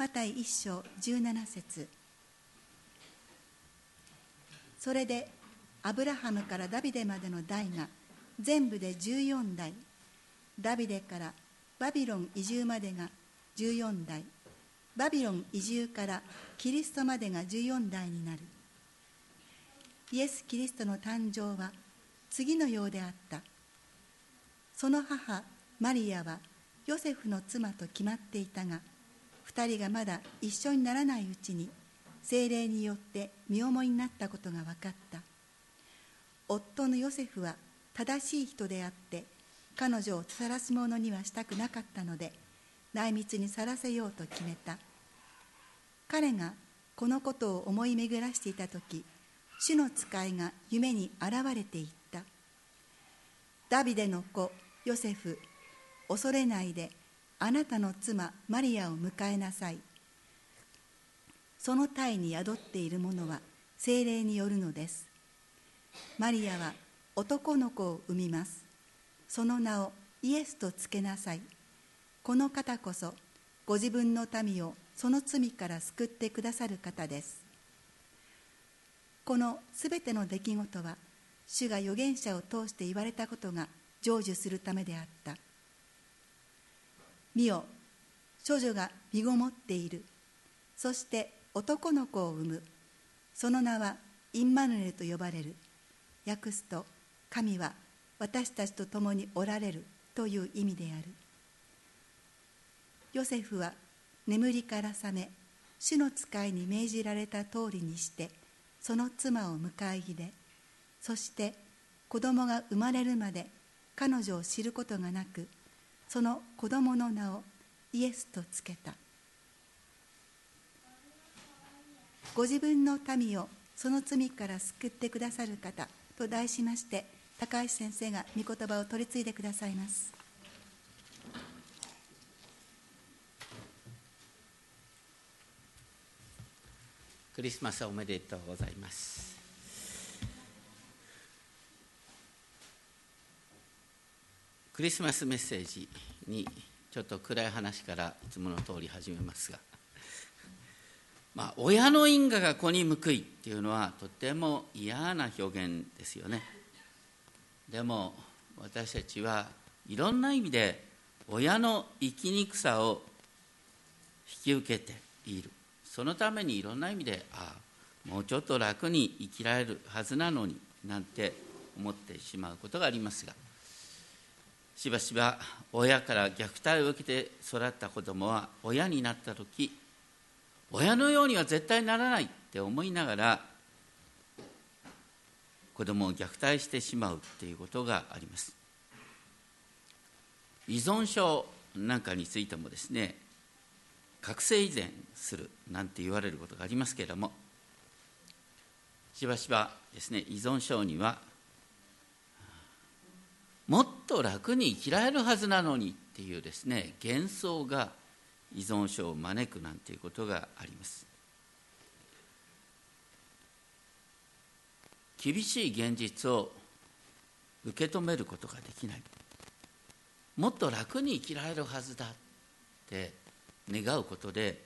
マタイ一章17節。それでアブラハムからダビデまでの代が全部で14代。ダビデからバビロン移住までが14代。バビロン移住からキリストまでが14代になる。イエス・キリストの誕生は次のようであった。その母マリアはヨセフの妻と決まっていたが2人がまだ一緒にならないうちに精霊によって身重になったことが分かった。夫のヨセフは正しい人であって彼女を晒す者にはしたくなかったので内密にさらせようと決めた。彼がこのことを思い巡らしていた時主の使いが夢に現れていった。ダビデの子ヨセフ恐れないであなたの妻マリアを迎えなさい。その体に宿っているものは精霊によるのです。マリアは男の子を産みます。その名をイエスとつけなさい。この方こそご自分の民をその罪から救ってくださる方です。このすべての出来事は主が預言者を通して言われたことが成就するためであった。見よ。処女が身ごもっている。そして男の子を産む。その名はインマヌエルと呼ばれる。訳すと神は私たちと共におられる。という意味である。ヨセフは眠りから覚め主の使いに命じられた通りにしてその妻を迎え入れそして子供が生まれるまで彼女を知ることがなくその子供の名をイエスとつけた。ご自分の民をその罪から救ってくださる方と題しまして高橋先生が御言葉を取り継いでくださいます。クリスマスおめでとうございます。クリスマスメッセージにちょっと暗い話からいつもの通り始めますが まあ親の因果が子に報いっていうのはとても嫌な表現ですよね。でも私たちはいろんな意味で親の生きにくさを引き受けている。そのためにいろんな意味でああもうちょっと楽に生きられるはずなのになんて思ってしまうことがありますが。しばしば親から虐待を受けて育った子供は親になった時親のようには絶対ならないって思いながら子供を虐待してしまうっていうことがあります。依存症なんかについてもですね覚醒依然するなんて言われることがありますけれどもしばしばですね依存症にはもっと楽に生きられるはずなのにっていうですね幻想が依存症を招くなんていうことがあります。厳しい現実を受け止めることができない。もっと楽に生きられるはずだって願うことで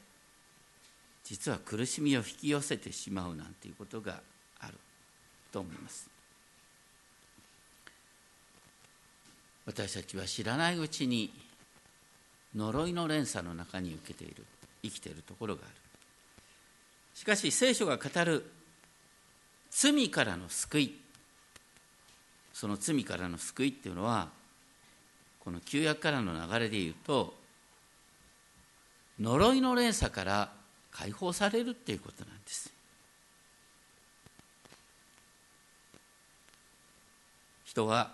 実は苦しみを引き寄せてしまうなんていうことがあると思います。私たちは知らないうちに呪いの連鎖の中に受けている生きているところがある。しかし聖書が語る罪からの救いその罪からの救いっていうのはこの旧約からの流れで言うと呪いの連鎖から解放されるっていうことなんです。人は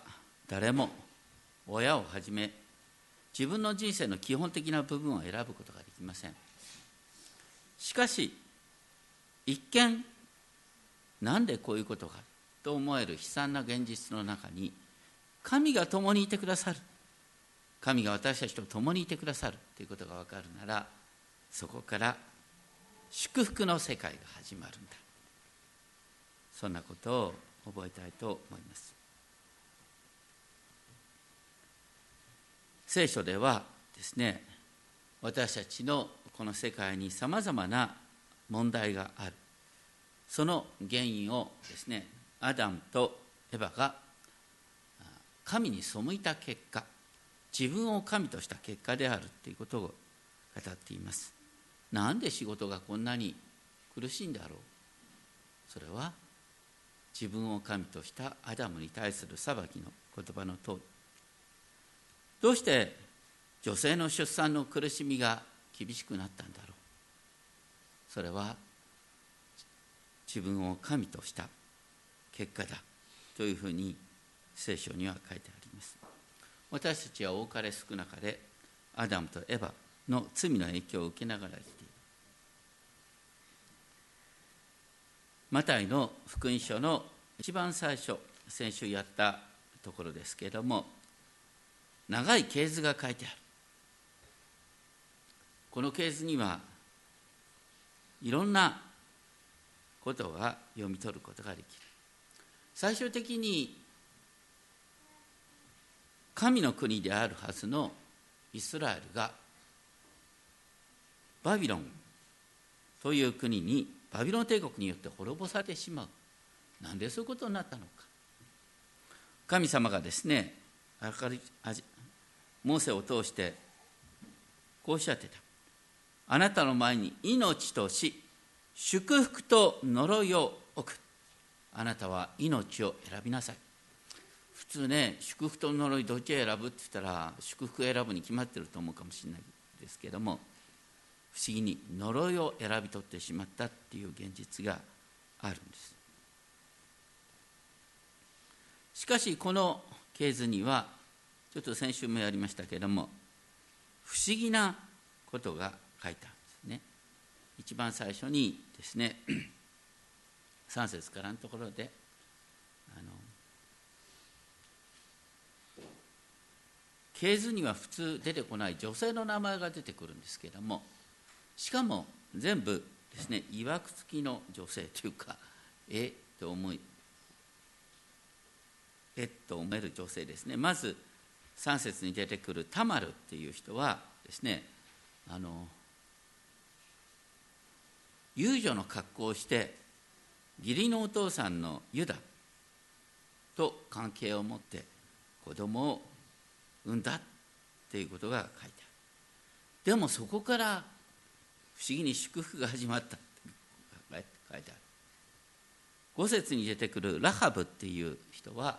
誰も親をはじめ自分の人生の基本的な部分を選ぶことができません。しかし一見なんでこういうことかと思える悲惨な現実の中に神が共にいてくださる。神が私たちと共にいてくださるということが分かるならそこから祝福の世界が始まるんだ。そんなことを覚えたいと思います。聖書ではですね私たちのこの世界にさまざまな問題がある。その原因をですねアダムとエヴァが神に背いた結果自分を神とした結果であるということを語っています。なんで仕事がこんなに苦しいんだろう。それは自分を神としたアダムに対する裁きの言葉の通り。どうして女性の出産の苦しみが厳しくなったんだろう？それは自分を神とした結果だというふうに聖書には書いてあります。私たちは多かれ少なかれアダムとエヴァの罪の影響を受けながら生きている。マタイの福音書の一番最初先週やったところですけれども長い系図が書いてある。この系図にはいろんなことが読み取ることができる。最終的に神の国であるはずのイスラエルがバビロンという国にバビロン帝国によって滅ぼされてしまう。なんでそういうことになったのか。神様がですねモーセを通してこうおっしゃってた。あなたの前に命と死祝福と呪いを置く。あなたは命を選びなさい。普通ね祝福と呪いどっちを選ぶって言ったら祝福を選ぶに決まってると思うかもしれないですけども不思議に呪いを選び取ってしまったっていう現実があるんです。しかしこの系図にはちょっと先週もやりましたけれども不思議なことが書いてあるんですね。一番最初にですね 3節からのところであの系図には普通出てこない女性の名前が出てくるんですけれどもしかも全部ですねいわくつきの女性というかえっと思いえっと思える女性ですね。まず3節に出てくるタマルっていう人はですねあの遊女の格好をして義理のお父さんのユダと関係を持って子供を産んだっていうことが書いてある。でもそこから不思議に祝福が始まったって書いてある。五節に出てくるラハブっていう人は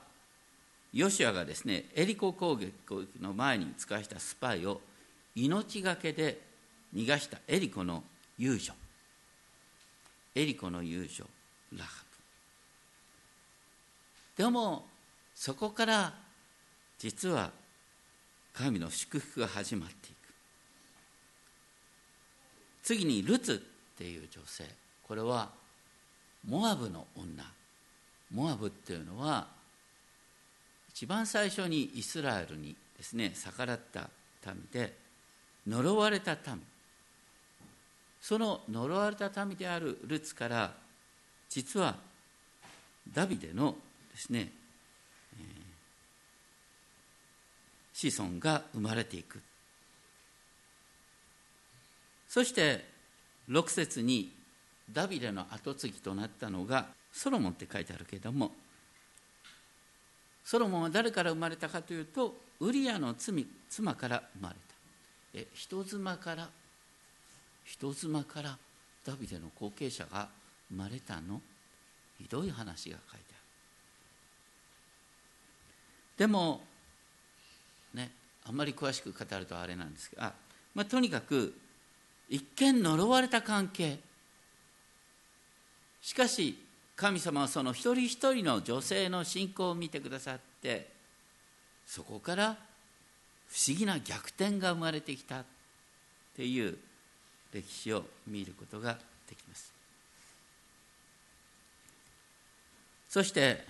ヨシュアがですねエリコ攻撃の前に使わしたスパイを命がけで逃がしたエリコの遊女エリコの遊女ラハブ。でもそこから実は神の祝福が始まっていく。次にルツっていう女性。これはモアブの女。モアブっていうのは一番最初にイスラエルにですね逆らった民で呪われた民。その呪われた民であるルツから実はダビデのですね、えー、子孫が生まれていく。そして6節にダビデの跡継ぎとなったのがソロモンって書いてあるけれどもソロモンは誰から生まれたかというとウリアの妻から生まれた。え人妻から人妻からダビデの後継者が生まれたの？ひどい話が書いてある。でもねあんまり詳しく語るとあれなんですがまあ、とにかく一見呪われた関係。しかし神様はその一人一人の女性の信仰を見てくださってそこから不思議な逆転が生まれてきたっていう歴史を見ることができます。そして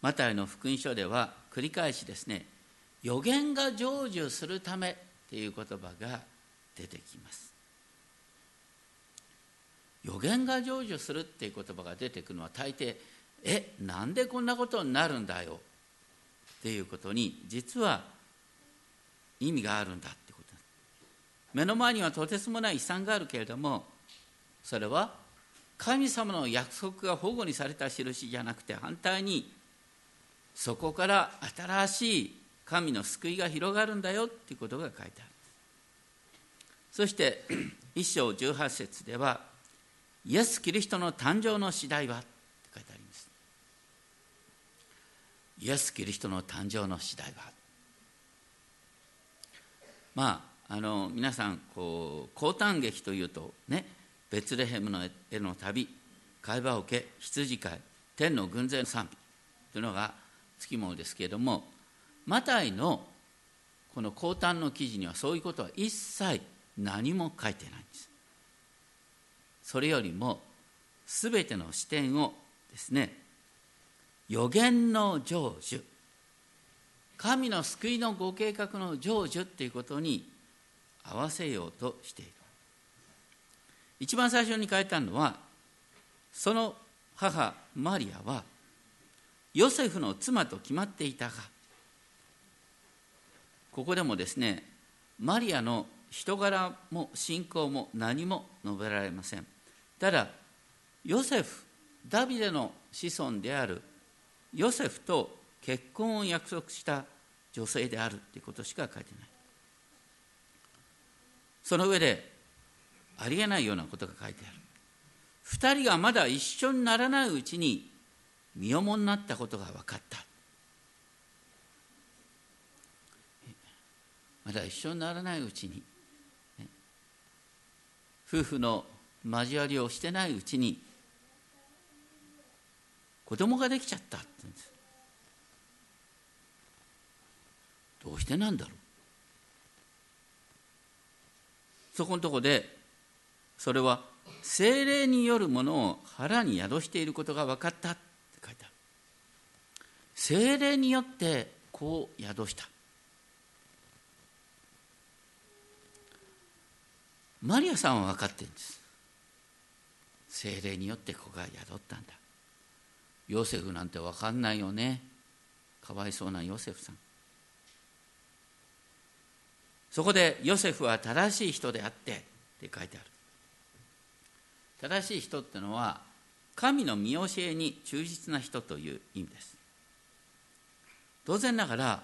マタイの福音書では繰り返しですね予言が成就するためっていう言葉が出てきます。予言が成就するっていう言葉が出てくるのは大抵えなんでこんなことになるんだよ？っていうことに実は意味があるんだってことです。目の前にはとてつもない遺産があるけれどもそれは神様の約束が保護にされた印じゃなくて反対にそこから新しい神の救いが広がるんだよということが書いてある。そして一章18節ではイエス・キリストの誕生の次第はって書いてあります。イエス・キリストの誕生の次第は。まああの皆さんこう降誕劇というとねベツレヘムのへの旅会話を受け羊飼い天の軍勢の賛美というのがつきものですけれどもマタイのこの降誕の記事にはそういうことは一切何も書いてないんです。それよりも全ての視点をですね予言の成就神の救いのご計画の成就っていうことに合わせようとしている。一番最初に書いたのはその母マリアはヨセフの妻と決まっていたがここでもですねマリアの人柄も信仰も何も述べられません。ただヨセフダビデの子孫であるヨセフと結婚を約束した女性であるということしか書いてない。その上でありえないようなことが書いてある。2人がまだ一緒にならないうちに身重になったことが分かった。まだ一緒にならないうちに夫婦の交わりをしてないうちに子供ができちゃったって言うんです。どうしてなんだろう。そこのとこでそれは精霊によるものを腹に宿していることが分かったって書いてある。精霊によってこう宿した。マリアさんは分かってるんです。精霊によって子が宿ったんだ。ヨセフなんて分かんないよね。かわいそうなヨセフさん。そこでヨセフは正しい人であってって書いてある。正しい人ってのは神の見教えに忠実な人という意味です。当然ながら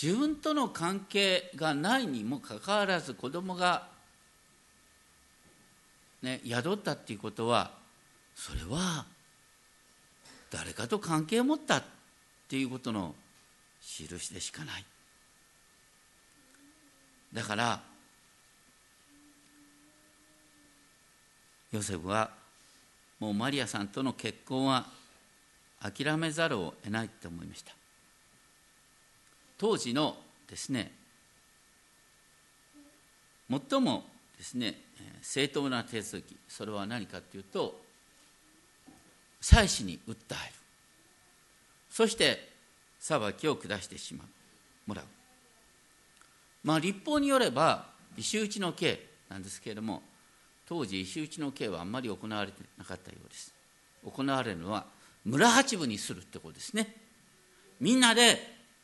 自分との関係がないにもかかわらず子供がね宿ったっていうことはそれは誰かと関係を持ったっていうことの印でしかない。だからヨセフはもうマリアさんとの結婚は諦めざるを得ないと思いました。当時のですね最もですね正当な手続きそれは何かというと祭司に訴える。そして裁きを下してしまう。もらう。まあ立法によれば石打ちの刑なんですけれども当時石打ちの刑はあんまり行われてなかったようです。行われるのは村八分にするってことですね。みんなで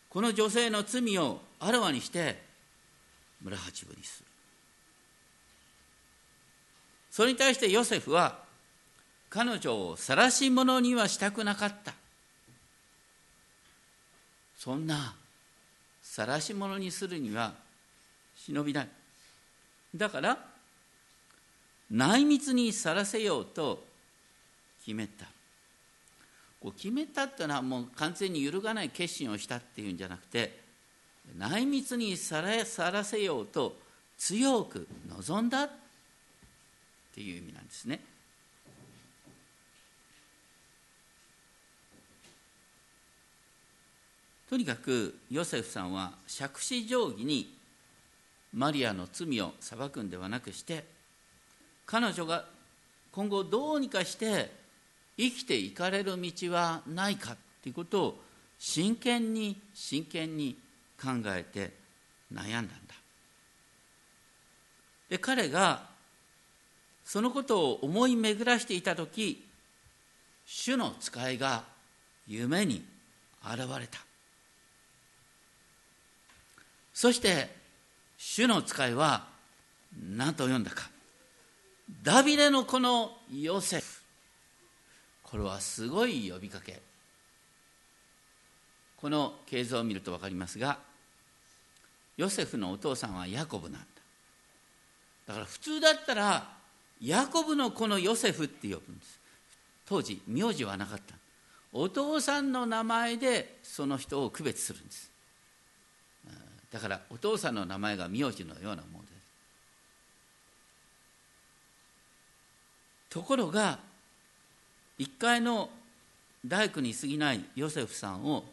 この女性の罪をあらわにして村八分にする。それに対してヨセフは彼女を晒し者にはしたくなかった。そんな晒し者にするには忍びない。だから内密にさらせようと決めた。こう決めたっていうのはもう完全に揺るがない決心をしたっていうんじゃなくて内密にさらさらせようと強く望んだっていう意味なんですね。とにかくヨセフさんは杓子定規にマリアの罪を裁くんではなくして彼女が今後どうにかして生きていかれる道はないかということを真剣に真剣に考えて悩んだんだで彼がそのことを思い巡らしていた時主の使いが夢に現れた。そして主の使いは何と読んだか。ダビデのこのヨセフ。これはすごい呼びかけ。この形像を見ると分かりますがヨセフのお父さんはヤコブなんだ。だから普通だったらヤコブのこのヨセフって呼ぶんです。当時名字はなかった。お父さんの名前でその人を区別するんです。だからお父さんの名前が名字のようなものです。ところが一階の大工に過ぎないヨセフさんを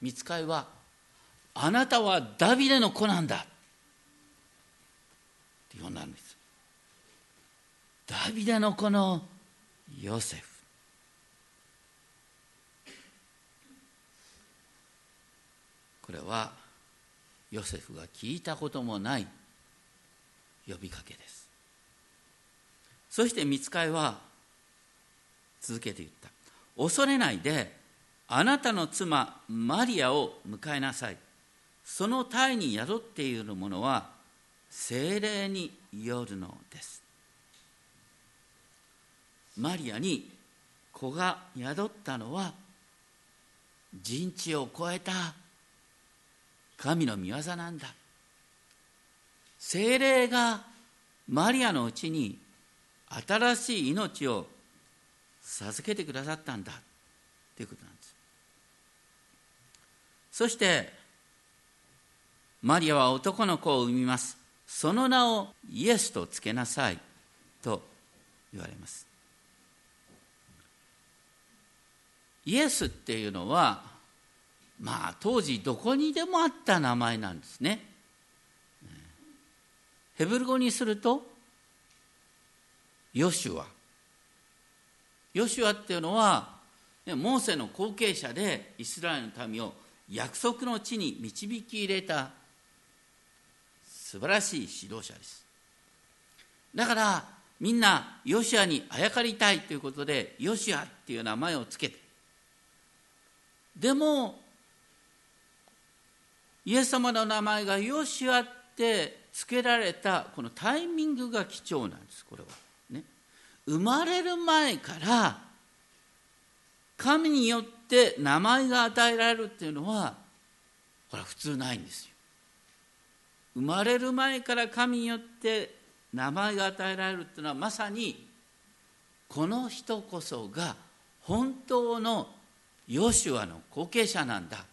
見つかいは「あなたはダビデの子なんだ」って呼んだんです。ダビデの子のヨセフ。これはヨセフが聞いたこともない呼びかけです。そして見つかいは続けて言った。恐れないであなたの妻マリアを迎えなさい。その体に宿っているものは精霊によるのです。マリアに子が宿ったのは人知を超えた神の御業なんだ。精霊がマリアのうちに新しい命を授けてくださったんだ。ということなんです。そしてマリアは男の子を産みます。その名をイエスとつけなさいと言われます。イエスっていうのはまあ当時どこにでもあった名前なんですね。ヘブル語にするとヨシュア。ヨシュアっていうのはモーセの後継者でイスラエルの民を約束の地に導き入れた素晴らしい指導者です。だからみんなヨシュアにあやかりたいということでヨシュアっていう名前をつけてでもイエス様の名前がヨシュアって付けられたこのタイミングが貴重なんですこれは。ね。生まれる前から神によって名前が与えられるっていうのはこれは普通ないんですよ。生まれる前から神によって名前が与えられるっていうのはまさにこの人こそが本当のヨシュアの後継者なんだ。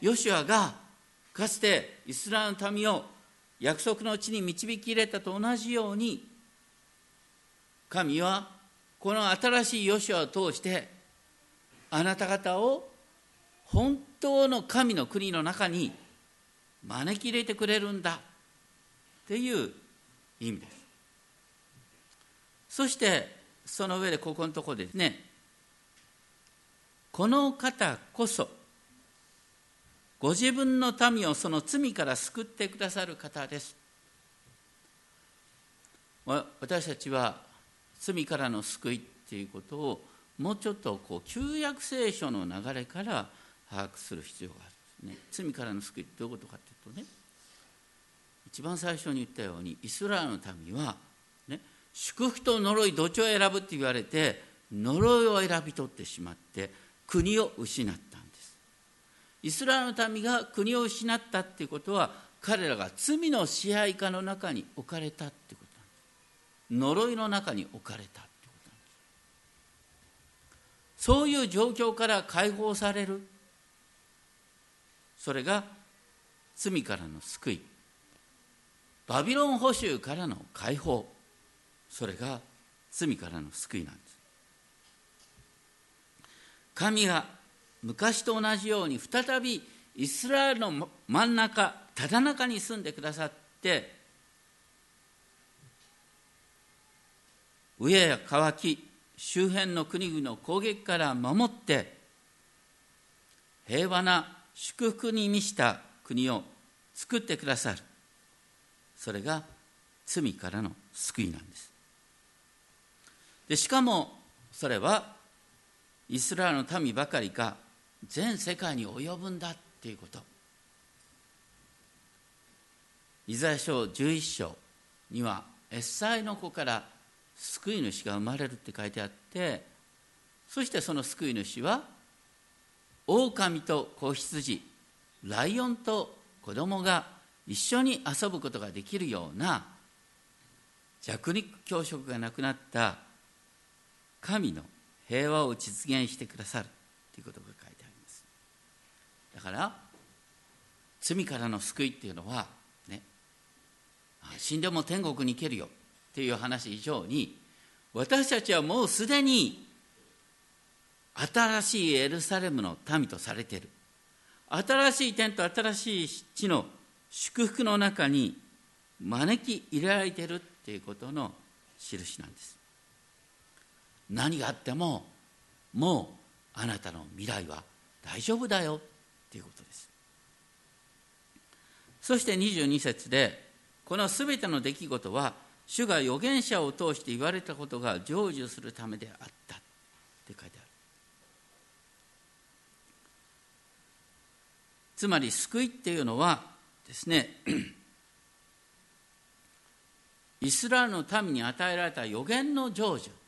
ヨシュアがかつてイスラエルの民を約束の地に導き入れたと同じように神はこの新しいヨシュアを通してあなた方を本当の神の国の中に招き入れてくれるんだ。っていう意味です。そしてその上でここのところですねこの方こそご自分の民をその罪から救ってくださる方です。私たちは罪からの救いっていうことをもうちょっとこう旧約聖書の流れから把握する必要があるんですね。罪からの救いってどういうことかっていうとね一番最初に言ったようにイスラエルの民は、ね、祝福と呪いどっちを選ぶって言われて呪いを選び取ってしまって国を失ったんです。イスラエルの民が国を失ったっていうことは彼らが罪の支配下の中に置かれたってことなんです。呪いの中に置かれたってことなんです。そういう状況から解放される。それが罪からの救い。バビロン捕囚からの解放。それが罪からの救いなんです。神が昔と同じように再びイスラエルの真ん中ただ中に住んでくださって飢えや渇き周辺の国々の攻撃から守って平和な祝福に満ちた国を作ってくださる。それが罪からの救いなんです。でしかもそれはイスラエルの民ばかりか全世界に及ぶんだっていうこと。イザヤ書11章にはエッサイの子から救い主が生まれるって書いてあってそしてその救い主は狼と子羊ライオンと子供が一緒に遊ぶことができるような弱肉強食がなくなった神の平和を実現してくださるということが書いてあります。だから罪からの救いっていうのはね死んでも天国に行けるよっていう話以上に私たちはもうすでに新しいエルサレムの民とされている。新しい天と新しい地の祝福の中に招き入れられているっていうことの印なんです。何があってももうあなたの未来は大丈夫だよっていうことです。そして22節でこの全ての出来事は主が預言者を通して言われたことが成就するためであったって書いてある。つまり救いっていうのはですねイスラエルの民に与えられた予言の成就。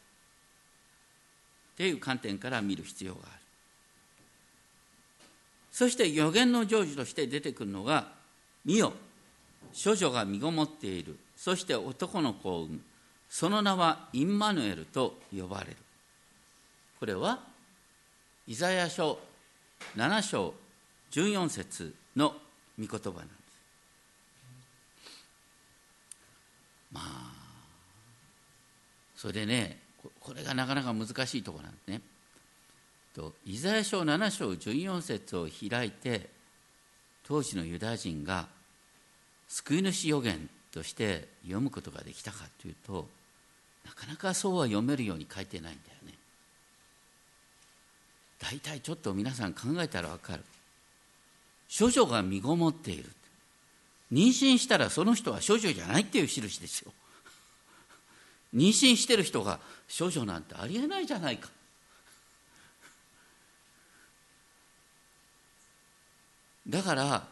っていう観点から見る必要がある。そして予言の成就として出てくるのが「見よ処女が身ごもっている。そして男の子を産む。その名はインマヌエルと呼ばれる」これはイザヤ書7章14節の御言葉なんです。まあそれでねこれがなかなか難しいところなんですね。とイザヤ書7章14節を開いて当時のユダヤ人が救い主予言として読むことができたかというとなかなかそうは読めるように書いてないんだよね。大体ちょっと皆さん考えたら分かる。処女が身ごもっている。妊娠したらその人は処女じゃないっていう印ですよ。妊娠してる人が処女なんてありえないじゃないか。だから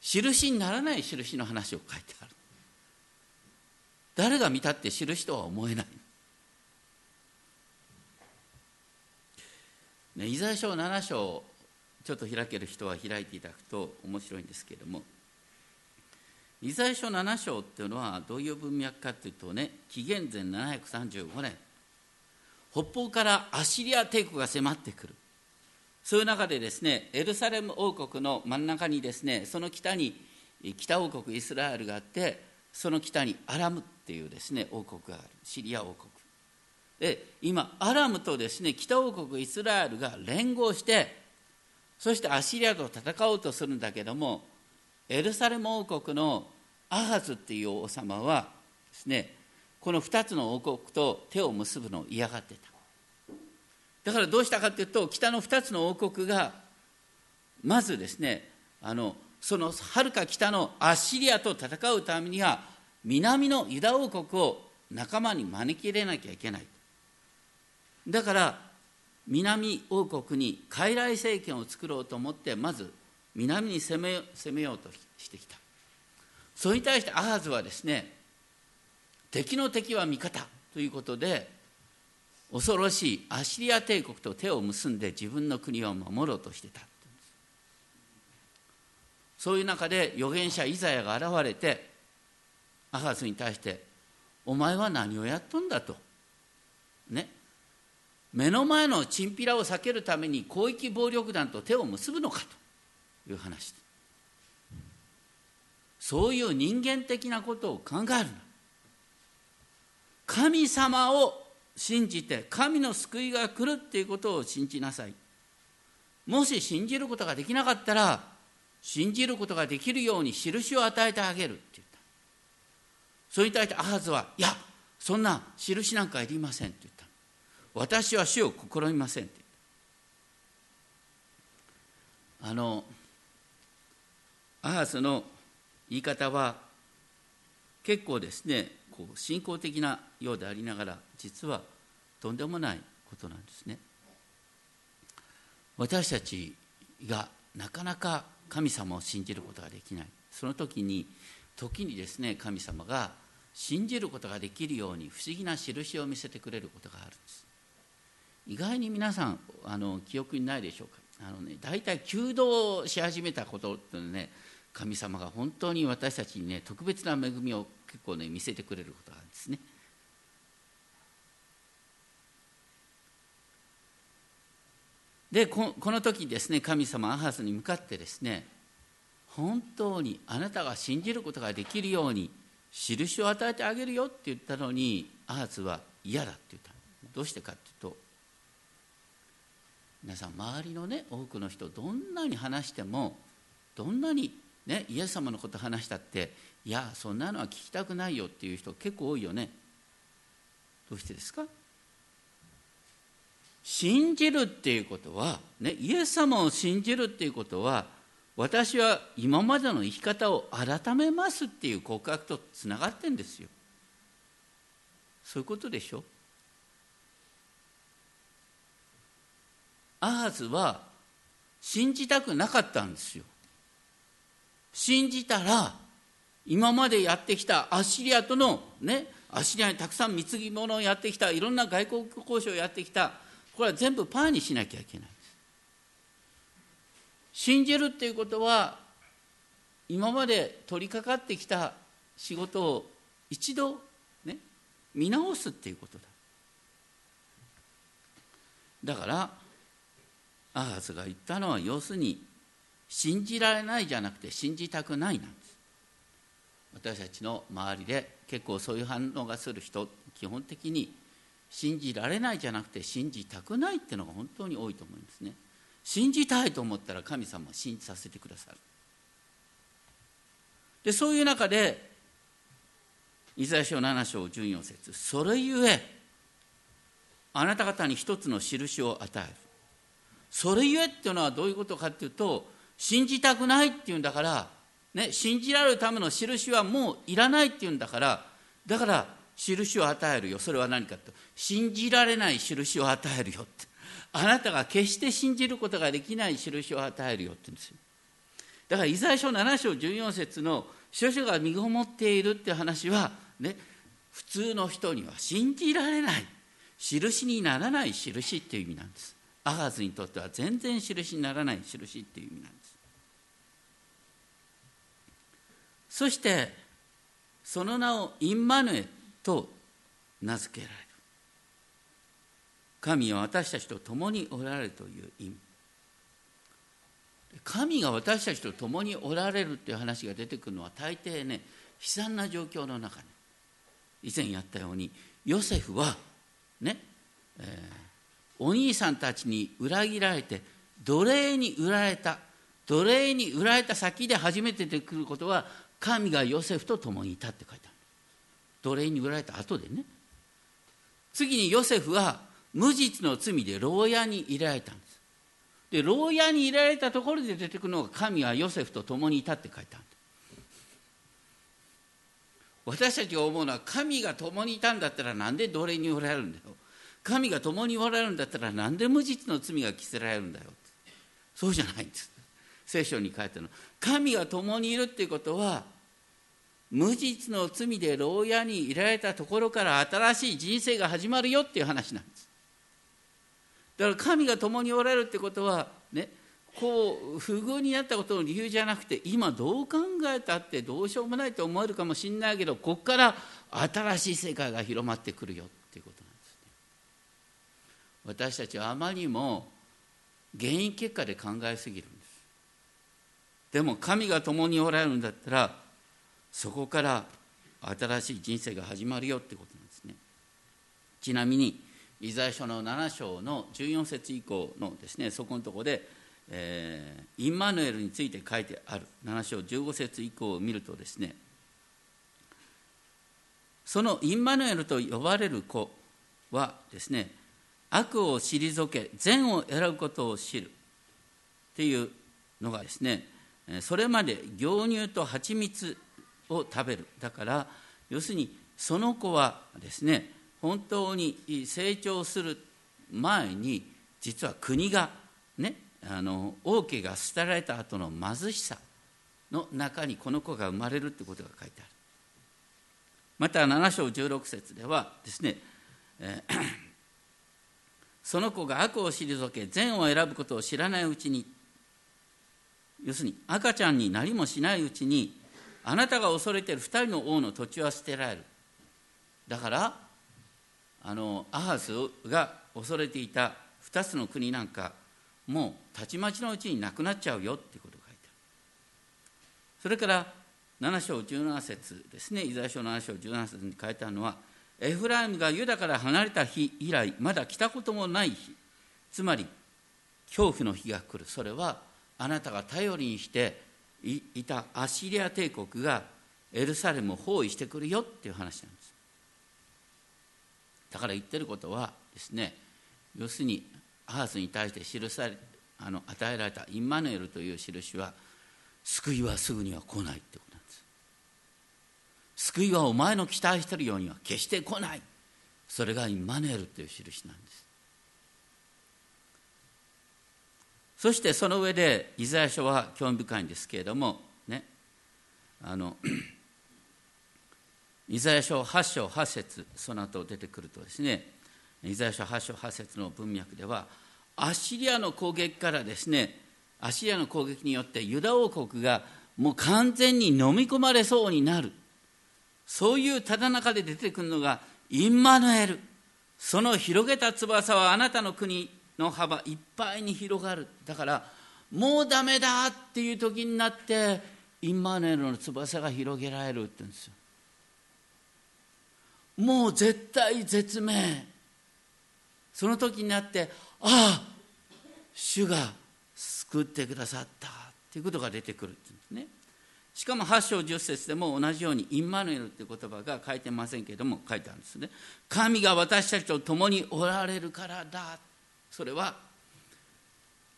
印にならない印の話を書いてある。誰が見たって印とは思えない。ね、イザヤ書7章ちょっと開ける人は開いていただくと面白いんですけれども。イザヤ書7章っていうのはどういう文脈かというとね紀元前735年北方からアシリア帝国が迫ってくる。そういう中でですねエルサレム王国の真ん中にですねその北に北王国イスラエルがあってその北にアラムっていうですね王国がある。シリア王国。で今アラムとですね北王国イスラエルが連合してそしてアシリアと戦おうとするんだけどもエルサレム王国のアハズっていう王様はですねこの2つの王国と手を結ぶのを嫌がってた。だからどうしたかというと北の2つの王国がまずですねあのそのはるか北のアッシリアと戦うためには南のユダ王国を仲間に招き入れなきゃいけない。だから南王国に傀儡政権を作ろうと思ってまず南に攻め攻めようとしてきた。それに対してアハズはですね敵の敵は味方ということで恐ろしいアシリア帝国と手を結んで自分の国を守ろうとしてた。そういう中で預言者イザヤが現れてアハズに対して「お前は何をやっとんだ」と。ね。目の前のチンピラを避けるために広域暴力団と手を結ぶのかと。いう話。そういう人間的なことを考えるな。神様を信じて神の救いが来るっていうことを信じなさい。もし信じることができなかったら信じることができるように印を与えてあげるって言った。それに対してアハズはいやそんな印なんかいりませんって言った。私は死を試みませんって言った。あのアハスの言い方は結構ですねこう信仰的なようでありながら実はとんでもないことなんですね。私たちがなかなか神様を信じることができない。その時に時にですね神様が信じることができるように不思議な印を見せてくれることがあるんです。意外に皆さんあの記憶にないでしょうか。あのね大体弓道をし始めたことってね神様が本当に私たちにね特別な恵みを結構ね見せてくれることがあるんですね。でこの時ですね神様アハズに向かってですね本当にあなたが信じることができるように印を与えてあげるよって言ったのにアハズは嫌だって言った。どうしてかっていうと皆さん周りのね多くの人どんなに話してもどんなにねイエス様のこと話したっていやそんなのは聞きたくないよっていう人結構多いよね。どうしてですか？信じるっていうことは、ね、イエス様を信じるっていうことは私は今までの生き方を改めますっていう告白とつながってんですよ。そういうことでしょ？アーズは信じたくなかったんですよ。信じたら今までやってきたアッシリアとのねアッシリアにたくさん貢ぎ物をやってきたいろんな外交交渉をやってきたこれは全部パーにしなきゃいけない信じるっていうことは今まで取り掛かってきた仕事を一度ね見直すっていうことだ。だからアハズが言ったのは要するに信じられないじゃなくて信じたくないなんです。私たちの周りで結構そういう反応がする人基本的に信じられないじゃなくて信じたくないっていうのが本当に多いと思いますね。信じたいと思ったら神様は信じさせてくださる。でそういう中でイザヤ書7章14節それゆえあなた方に一つの印を与える。それゆえっていうのはどういうことかっていうと信じたくないっていうんだから、ね、信じられるための印はもういらないっていうんだからだから印を与えるよ。それは何かと信じられない印を与えるよって。あなたが決して信じることができない印を与えるよって言うんですよ。だからイザヤ書7章14節の諸書が身ごもっているって話はね普通の人には信じられない印にならない印っていう意味なんです。アガズにとっては全然印にならない印っていう意味なんです。そしてその名をインマヌエと名付けられる。神は私たちと共におられるという意味。神が私たちと共におられるっていう話が出てくるのは大抵ね悲惨な状況の中に以前やったようにヨセフはね、えー、お兄さんたちに裏切られて奴隷に売られた。奴隷に売られた先で初めて出てくることは神がヨセフと共にいたって書いてある。奴隷に売られた後でね。次にヨセフは無実の罪で牢屋に入れられたんです。で牢屋に入れられたところで出てくるのが神はヨセフと共にいたって書いてある。私たちが思うのは神が共にいたんだったらなんで奴隷に売られるんだよ。神が共におられるんだったらなんで無実の罪が着せられるんだよ。そうじゃないんです。聖書に書いてあるの。神が共にいるっていうことは無実の罪で牢屋にいられたところから新しい人生が始まるよっていう話なんです。だから神が共におられるってことはねこう不遇になったことの理由じゃなくて今どう考えたってどうしようもないと思えるかもしれないけどここから新しい世界が広まってくるよっていうことなんですね。私たちはあまりにも原因結果で考えすぎるんですでも神が共におられるんだったらそこから新しい人生が始まるよってことなんですね。ちなみにイザヤ書の7章の14節以降のですねそこのところで、えー、インマヌエルについて書いてある7章15節以降を見るとですねそのインマヌエルと呼ばれる子はですね悪を退け善を選ぶことを知るっていうのがですねそれまで牛乳と蜂蜜を食べる。だから要するにその子はですね本当に成長する前に実は国がねあの王家が捨てられた後の貧しさの中にこの子が生まれるってことが書いてある。また7章16節ではですね、えー、その子が悪を退け善を選ぶことを知らないうちに要するに赤ちゃんになりもしないうちにあなたが恐れてる2人の王の土地は捨てられる。だからあのアハズが恐れていた2つの国なんかもうたちまちのうちになくなっちゃうよってことが書いてある。それから7章17節ですね。イザヤ書7章17節に書いてあるのはエフライムがユダから離れた日以来まだ来たこともない日。つまり恐怖の日が来る。それはあなたが頼りにしていたアッシリア帝国がエルサレムを包囲してくるよっていう話なんです。だから言ってることはですね要するにアースに対して記されあの与えられたインマヌエルという印は救いはすぐには来ないってことなんです。救いはお前の期待してるようには決して来ない。それがインマヌエルという印なんです。そしてその上でイザヤ書は興味深いんですけれどもねあの イザヤ書8章8節その後出てくるとですねイザヤ書8章8節の文脈ではアッシリアの攻撃からですねアッシリアの攻撃によってユダ王国がもう完全に飲み込まれそうになる。そういうただ中で出てくるのがインマヌエル。その広げた翼はあなたの国の幅いっぱいに広がる。だからもうダメだっていう時になってインマヌエルの翼が広げられるって言うんですよ。もう絶対絶命。その時になってああ主が救ってくださった。っていうことが出てくるってうんですね。しかも8章10節でも同じようにインマヌエルっていう言葉が書いてませんけれども書いてあるんですね。神が私たちと共におられるからだ。それは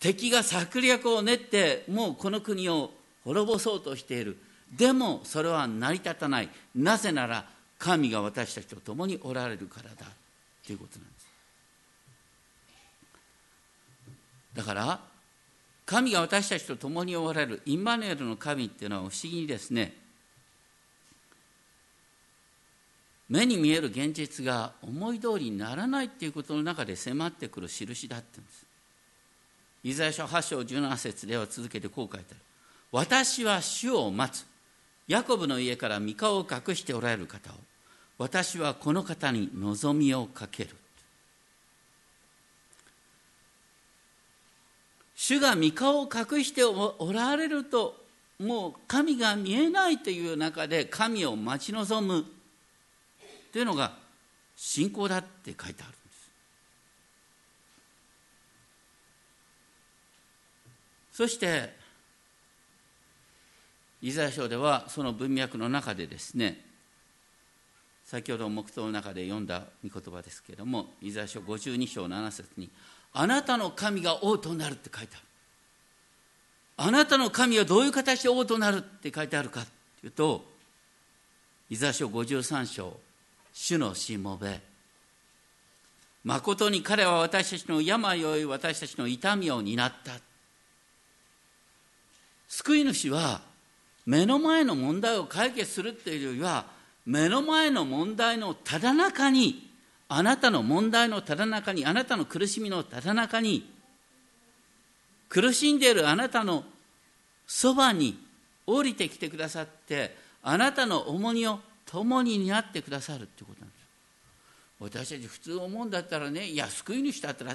敵が策略を練ってもうこの国を滅ぼそうとしている。でもそれは成り立たない。なぜなら神が私たちと共におられるからだということなんです。だから神が私たちと共におられる。インマヌエルの神っていうのは不思議にですね目に見える現実が思い通りにならないっていうことの中で迫ってくる印だって言うんです。イザヤ書8章17節では続けてこう書いてある。私は主を待つ。ヤコブの家から三顔を隠しておられる方を。私はこの方に望みをかける。主が三顔を隠しておられるともう神が見えないという中で神を待ち望むというのが信仰だって書いてあるんです。そしてイザヤ書ではその文脈の中でですね先ほど黙祷の中で読んだ御言葉ですけれどもイザヤ書52章7節に「あなたの神が王となる」って書いてある。あなたの神はどういう形で王となるって書いてあるかっていうとイザヤ書53章主のしもべ。まことに彼は私たちの病を負い私たちの痛みを担った。救い主は目の前の問題を解決するっていうよりは目の前の問題のただ中にあなたの問題のただ中にあなたの苦しみのただ中に苦しんでいるあなたのそばに降りてきてくださってあなたの重荷を共に担ってくださるってことなんです。私たち普通思うんだったらねいや救い主だったら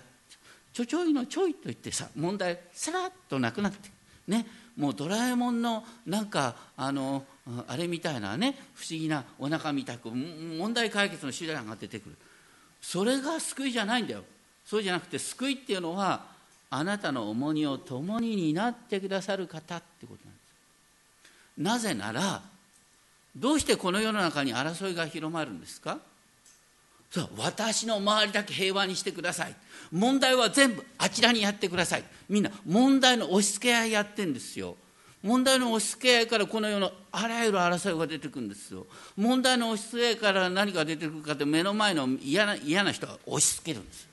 ちょちょいのちょいと言ってさ問題さらっとなくなってねもうドラえもんのなんかあのあれみたいなね不思議なお腹みたく問題解決の手段が出てくる。それが救いじゃないんだよ。そうじゃなくて救いっていうのはあなたの重荷を共に担ってくださる方ってことなんです。なぜならどうしてこの世の中に争いが広まるんですか？そう私の周りだけ平和にしてください。問題は全部あちらにやってください。みんな問題の押し付け合いやってんですよ。問題の押し付け合いからこの世のあらゆる争いが出てくるんですよ。問題の押し付け合いから何が出てくるかって目の前の嫌な嫌な人は押し付けるんです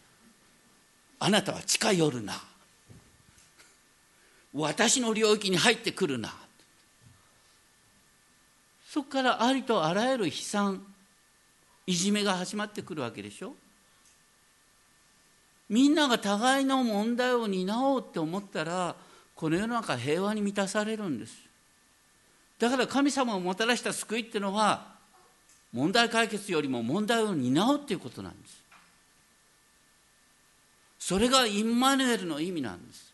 あなたは近寄るな。私の領域に入ってくるな。そこからありとあらゆる悲惨いじめが始まってくるわけでしょ。みんなが互いの問題を担おうって思ったらこの世の中平和に満たされるんです。だから神様をもたらした救いっていうのは問題解決よりも問題を担うっていうことなんです。それがインマヌエルの意味なんです。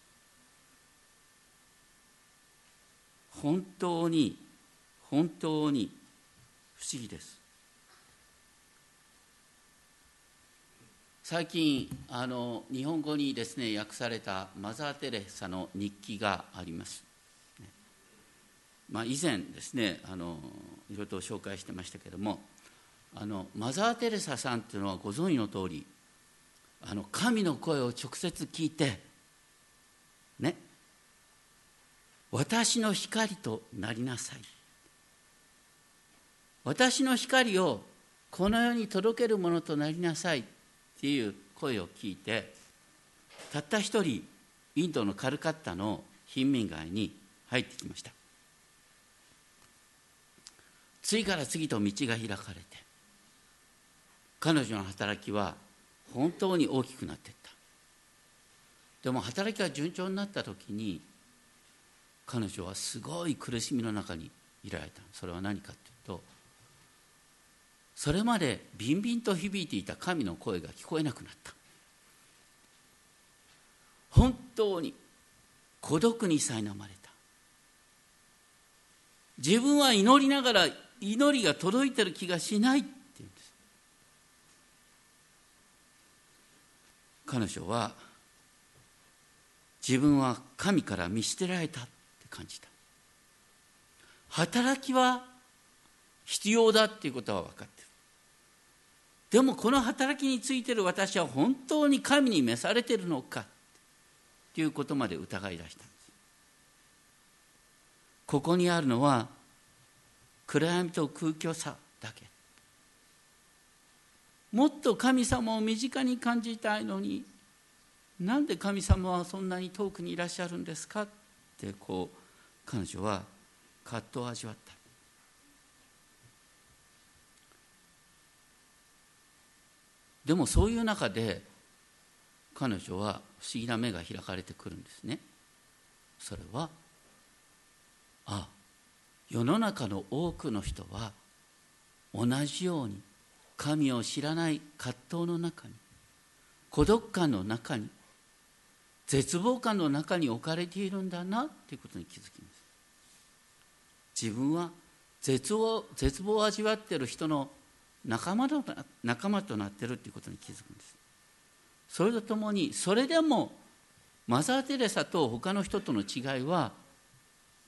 本当に本当に不思議です。最近あの日本語にですね訳されたマザー・テレサの日記があります、まあ、以前ですねあのいろいろと紹介してましたけれどもあのマザー・テレサさんっていうのはご存知の通りあの神の声を直接聞いてね。私の光となりなさい。私の光をこの世に届けるものとなりなさいっていう声を聞いてたった一人インドのカルカッタの貧民街に入ってきました。次から次と道が開かれて彼女の働きは本当に大きくなっていった。でも働きが順調になった時に彼女はすごい苦しみの中にいられた。それは何かというとそれまでビンビンと響いていた神の声が聞こえなくなった。本当に孤独に苛まれた。自分は祈りながら祈りが届いてる気がしないって言うんです。彼女は自分は神から見捨てられたって感じた。働きは必要だっていうことは分かってる。でもこの働きについてる私は本当に神に召されてるのか？ということまで疑い出したんです。ここにあるのは暗闇と空虚さだけ。もっと神様を身近に感じたいのになんで神様はそんなに遠くにいらっしゃるんですか？ってこう彼女は葛藤を味わった。でもそういう中で彼女は不思議な目が開かれてくるんですね。それはあ世の中の多くの人は同じように神を知らない葛藤の中に孤独感の中に絶望感の中に置かれているんだなということに気づきます。自分は絶望絶望を味わっている人の仲間と仲間となってるっていうことに気づくんです。それとともにそれでもマザー・テレサと他の人との違いは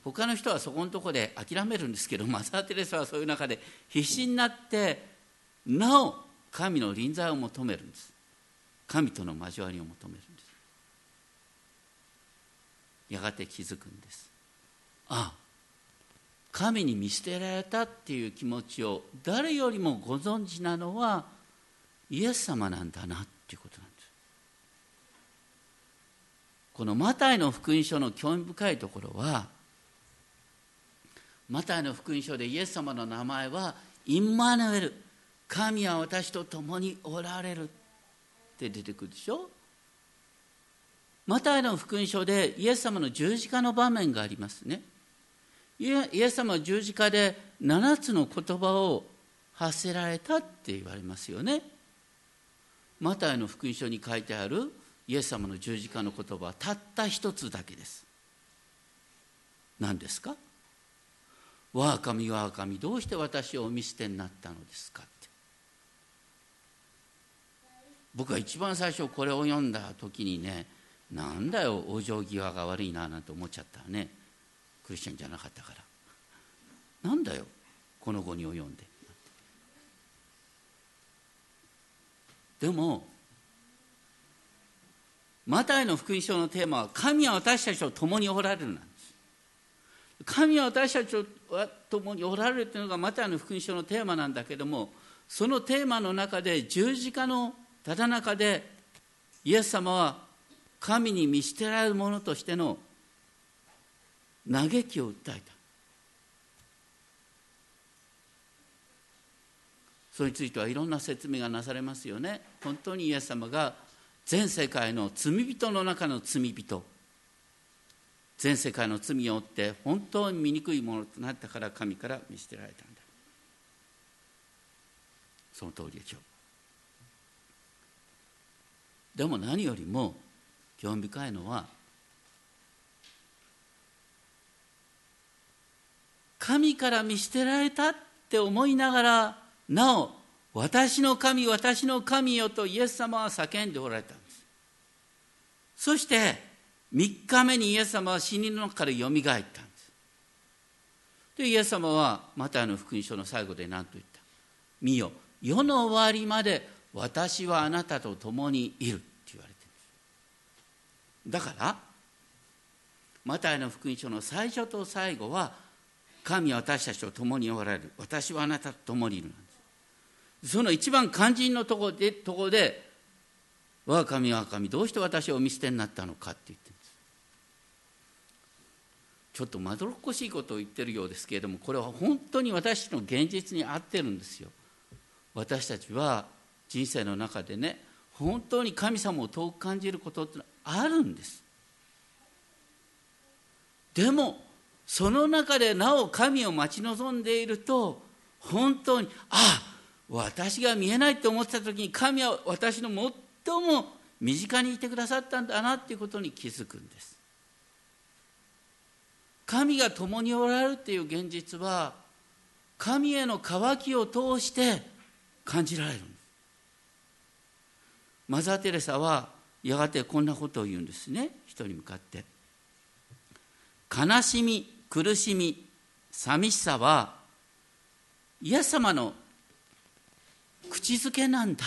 他の人はそこのとこで諦めるんですけどマザー・テレサはそういう中で必死になってなお神の臨在を求めるんです。神との交わりを求めるんです。やがて気づくんです。ああ神に見捨てられたっていう気持ちを誰よりもご存知なのはイエス様なんだなっていうことなんです。このマタイの福音書の興味深いところはマタイの福音書でイエス様の名前はインマヌエル神は私と共におられるって出てくるでしょ？マタイの福音書でイエス様の十字架の場面がありますね。イエス様は十字架で7つの言葉を発せられたって言われますよね。マタイの福音書に書いてあるイエス様の十字架の言葉はたった一つだけです。何ですか？我が神我が神どうして私をお見捨てになったのですかって僕は一番最初これを読んだ時にねなんだよ往生際が悪いななんて思っちゃったねクリスチャンじゃなかったから。なんだよこの後に及んで。でもマタイの福音書のテーマは神は私たちと共におられるなんです。神は私たちと共におられるというのがマタイの福音書のテーマなんだけどもそのテーマの中で十字架のただ中でイエス様は神に見捨てられる者としての嘆きを訴えた。それについてはいろんな説明がなされますよね。本当にイエス様が全世界の罪人の中の罪人。全世界の罪を負って本当に醜いものとなったから神から見捨てられたんだ。その通りでしょう。でも何よりも興味深いのは神から見捨てられたって思いながらなお私の神私の神よとイエス様は叫んでおられたんです。そして3日目にイエス様は死人の中からよみがえったんです。でイエス様はマタイの福音書の最後で何と言った？見よ世の終わりまで私はあなたと共にいるって言われてるんです。だからマタイの福音書の最初と最後は神は私たちと共におられる。私はあなたと共にいるその一番肝心のとこでとこで我が神我が神どうして私を見捨てになったのかって言ってるんです。ちょっとまどろっこしいことを言ってるようですけれどもこれは本当に私の現実に合ってるんですよ。私たちは人生の中でね本当に神様を遠く感じることってのはあるんです。でもその中でなお神を待ち望んでいると本当にああ私が見えないと思ってた時に神は私の最も身近にいてくださったんだなっていうことに気づくんです。神が共におられるっていう現実は神への渇きを通して感じられるマザー・テレサはやがてこんなことを言うんですね。人に向かって。悲しみ苦しみ寂しさはイエス様の口づけなんだ。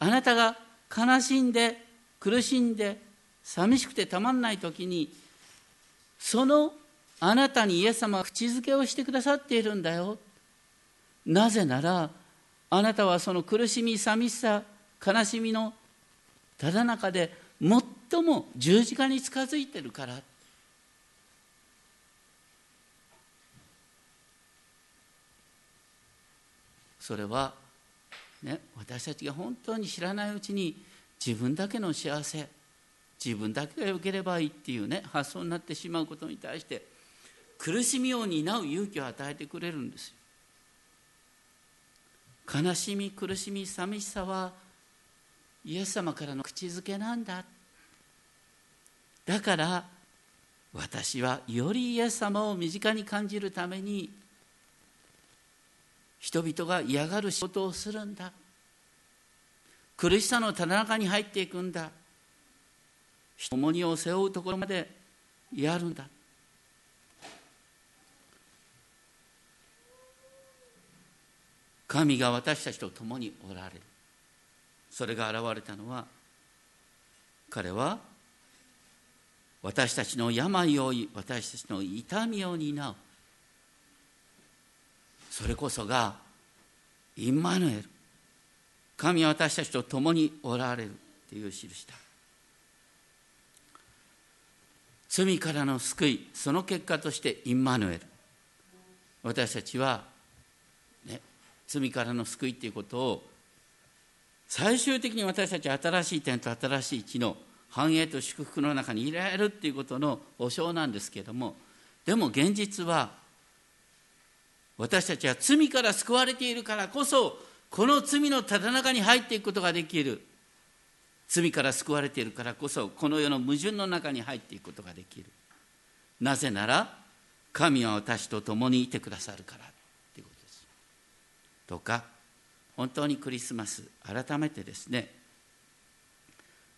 あなたが悲しんで苦しんで寂しくてたまんない時にそのあなたにイエス様は口づけをしてくださっているんだよ。なぜならあなたはその苦しみ寂しさ悲しみのただ中で最も十字架に近づいてるからそれは、ね、私たちが本当に知らないうちに自分だけの幸せ自分だけが良ければいいっていうね発想になってしまうことに対して苦しみを担う勇気を与えてくれるんですよ。悲しみ苦しみ寂しさはイエス様からの口づけなんだだから私はよりイエス様を身近に感じるために人々が嫌がる仕事をするんだ。苦しさのただ中に入っていくんだ。重荷を背負うところまでやるんだ。神が私たちと共におられる。それが現れたのは彼は私たちの病を私たちの痛みを担う。それこそがインマヌエル。神は私たちと共におられるという印だ。罪からの救いその結果としてインマヌエル。私たちは、ね、罪からの救いということを最終的に私たち新しい点と新しい地の繁栄と祝福の中に入れられるっていうことの保証なんですけれどもでも現実は私たちは罪から救われているからこそこの罪のただ中に入っていくことができる。罪から救われているからこそこの世の矛盾の中に入っていくことができる。なぜなら神は私と共にいてくださるからということです。とか本当にクリスマス改めてですね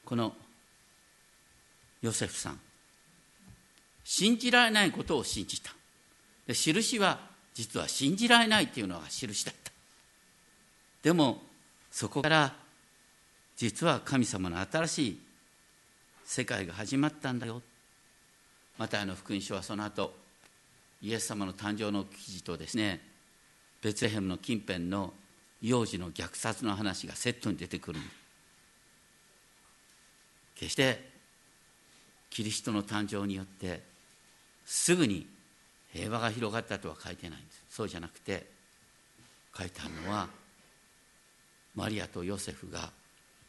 このヨセフさん。信じられないことを信じた。で印は実は信じられないというのが印だった。でもそこから実は神様の新しい世界が始まったんだよ。マタイの福音書はその後イエス様の誕生の記事とですねベツレヘムの近辺の幼児の虐殺の話がセットに出てくる決してキリストの誕生によってすぐに平和が広がったとは書いてないんです。そうじゃなくて書いてあるのはマリアとヨセフが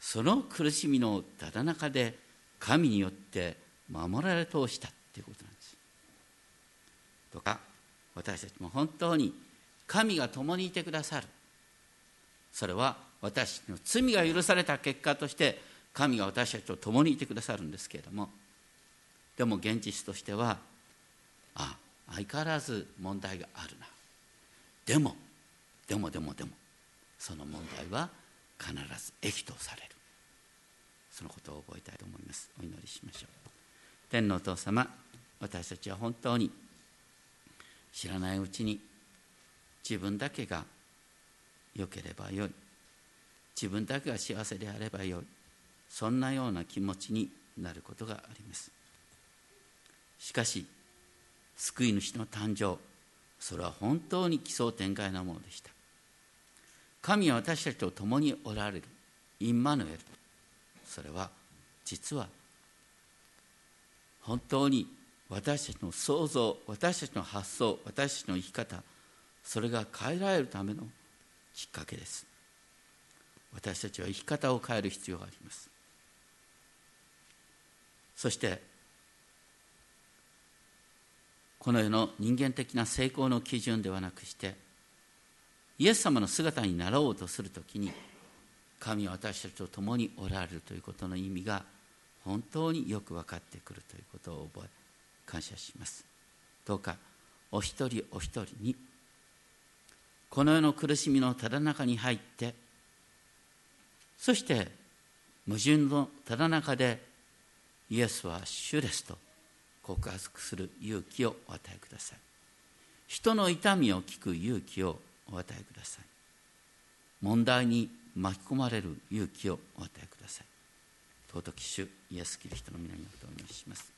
その苦しみのただ中で神によって守られ通したっていうことなんです。とか私たちも本当に神が共にいてくださる。それは私の罪が許された結果として神が私たちと共にいてくださるんですけれどもでも現実としてはあ相変わらず問題があるな。でもでもでもでもその問題は必ず益とされる。そのことを覚えたいと思います。お祈りしましょう。天のお父様私たちは本当に知らないうちに自分だけが良ければよい。自分だけが幸せであればよい。そんなような気持ちになることがあります。しかし救い主の誕生それは本当に奇想天外なものでした。神は私たちと共におられるインマヌエル。それは実は本当に私たちの想像私たちの発想私たちの生き方それが変えられるためのきっかけです。私たちは生き方を変える必要があります。そしてこの世の人間的な成功の基準ではなくしてイエス様の姿になろうとするときに神は私たちと共におられるということの意味が本当によく分かってくるということを覚え感謝します。どうかお一人お一人にこの世の苦しみのただ中に入ってそして矛盾のただ中でイエスは主ですと告白する勇気をお与えください。人の痛みを聞く勇気をお与えください。問題に巻き込まれる勇気をお与えください。尊き主イエス・キリストの皆によってお願いします。